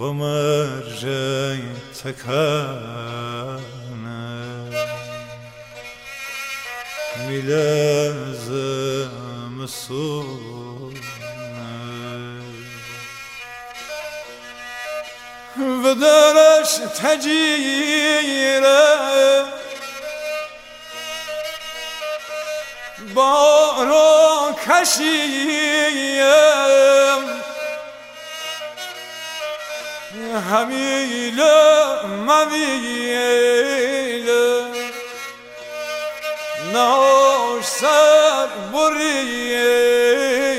و مرجع تکانه. میلزم سونه و درش تجیره. بارو کشیم همیل ممیل ناش سر بریم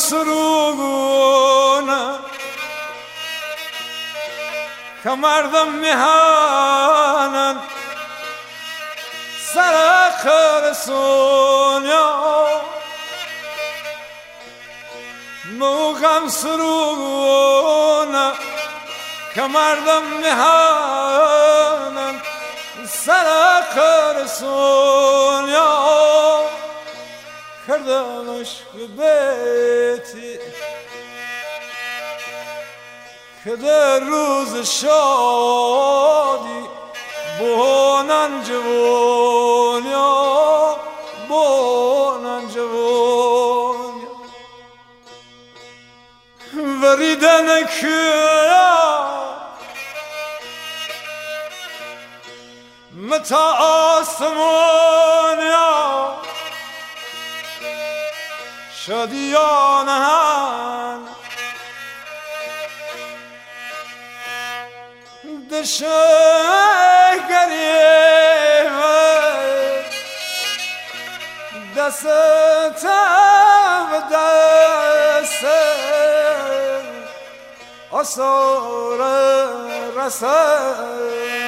سرونه که مردم میهانن سر خرسونیا موغم سرونه که مردم میهانن سر خرسونیا کردم عشق بیتی که در روز شادی بونن جوانیا بونن جوانیا وریدن کیا متا آسمانیا شادیانهن دشگریم دست تب دست آسار رسن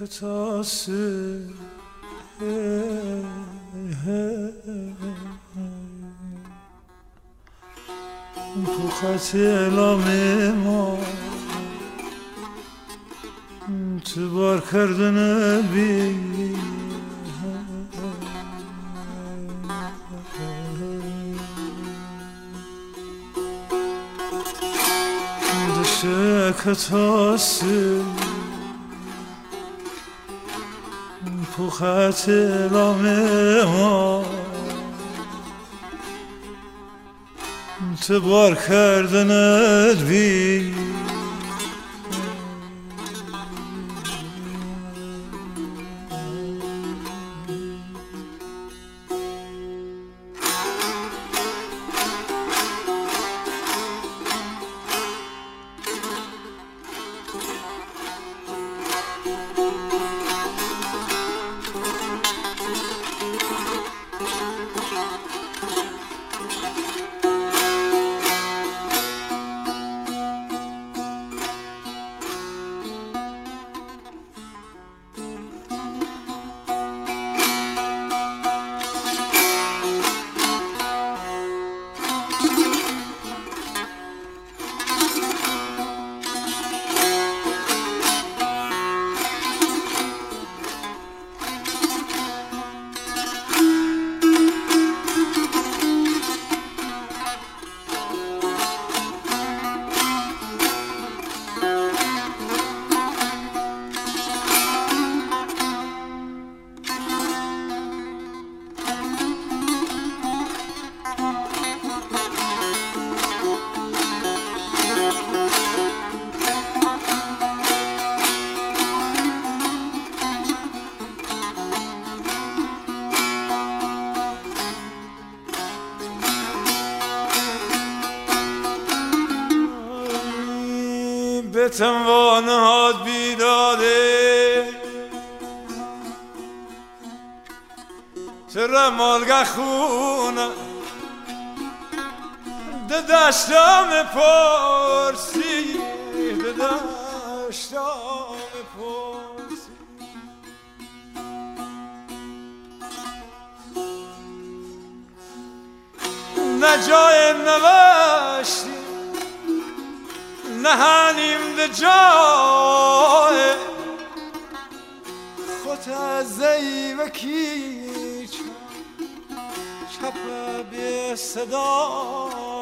kıtası Bu katilame ma Tübar kardını bir Dışı kıtası تو خط لام ما بار کردنت بی بتم و نهاد بیداده. چرا مالگه خونه ده دشتم پرسی ده دشتم پرسی. نه جای نوشتی نهانیم ده جای. خود از و کی چپ به صدا.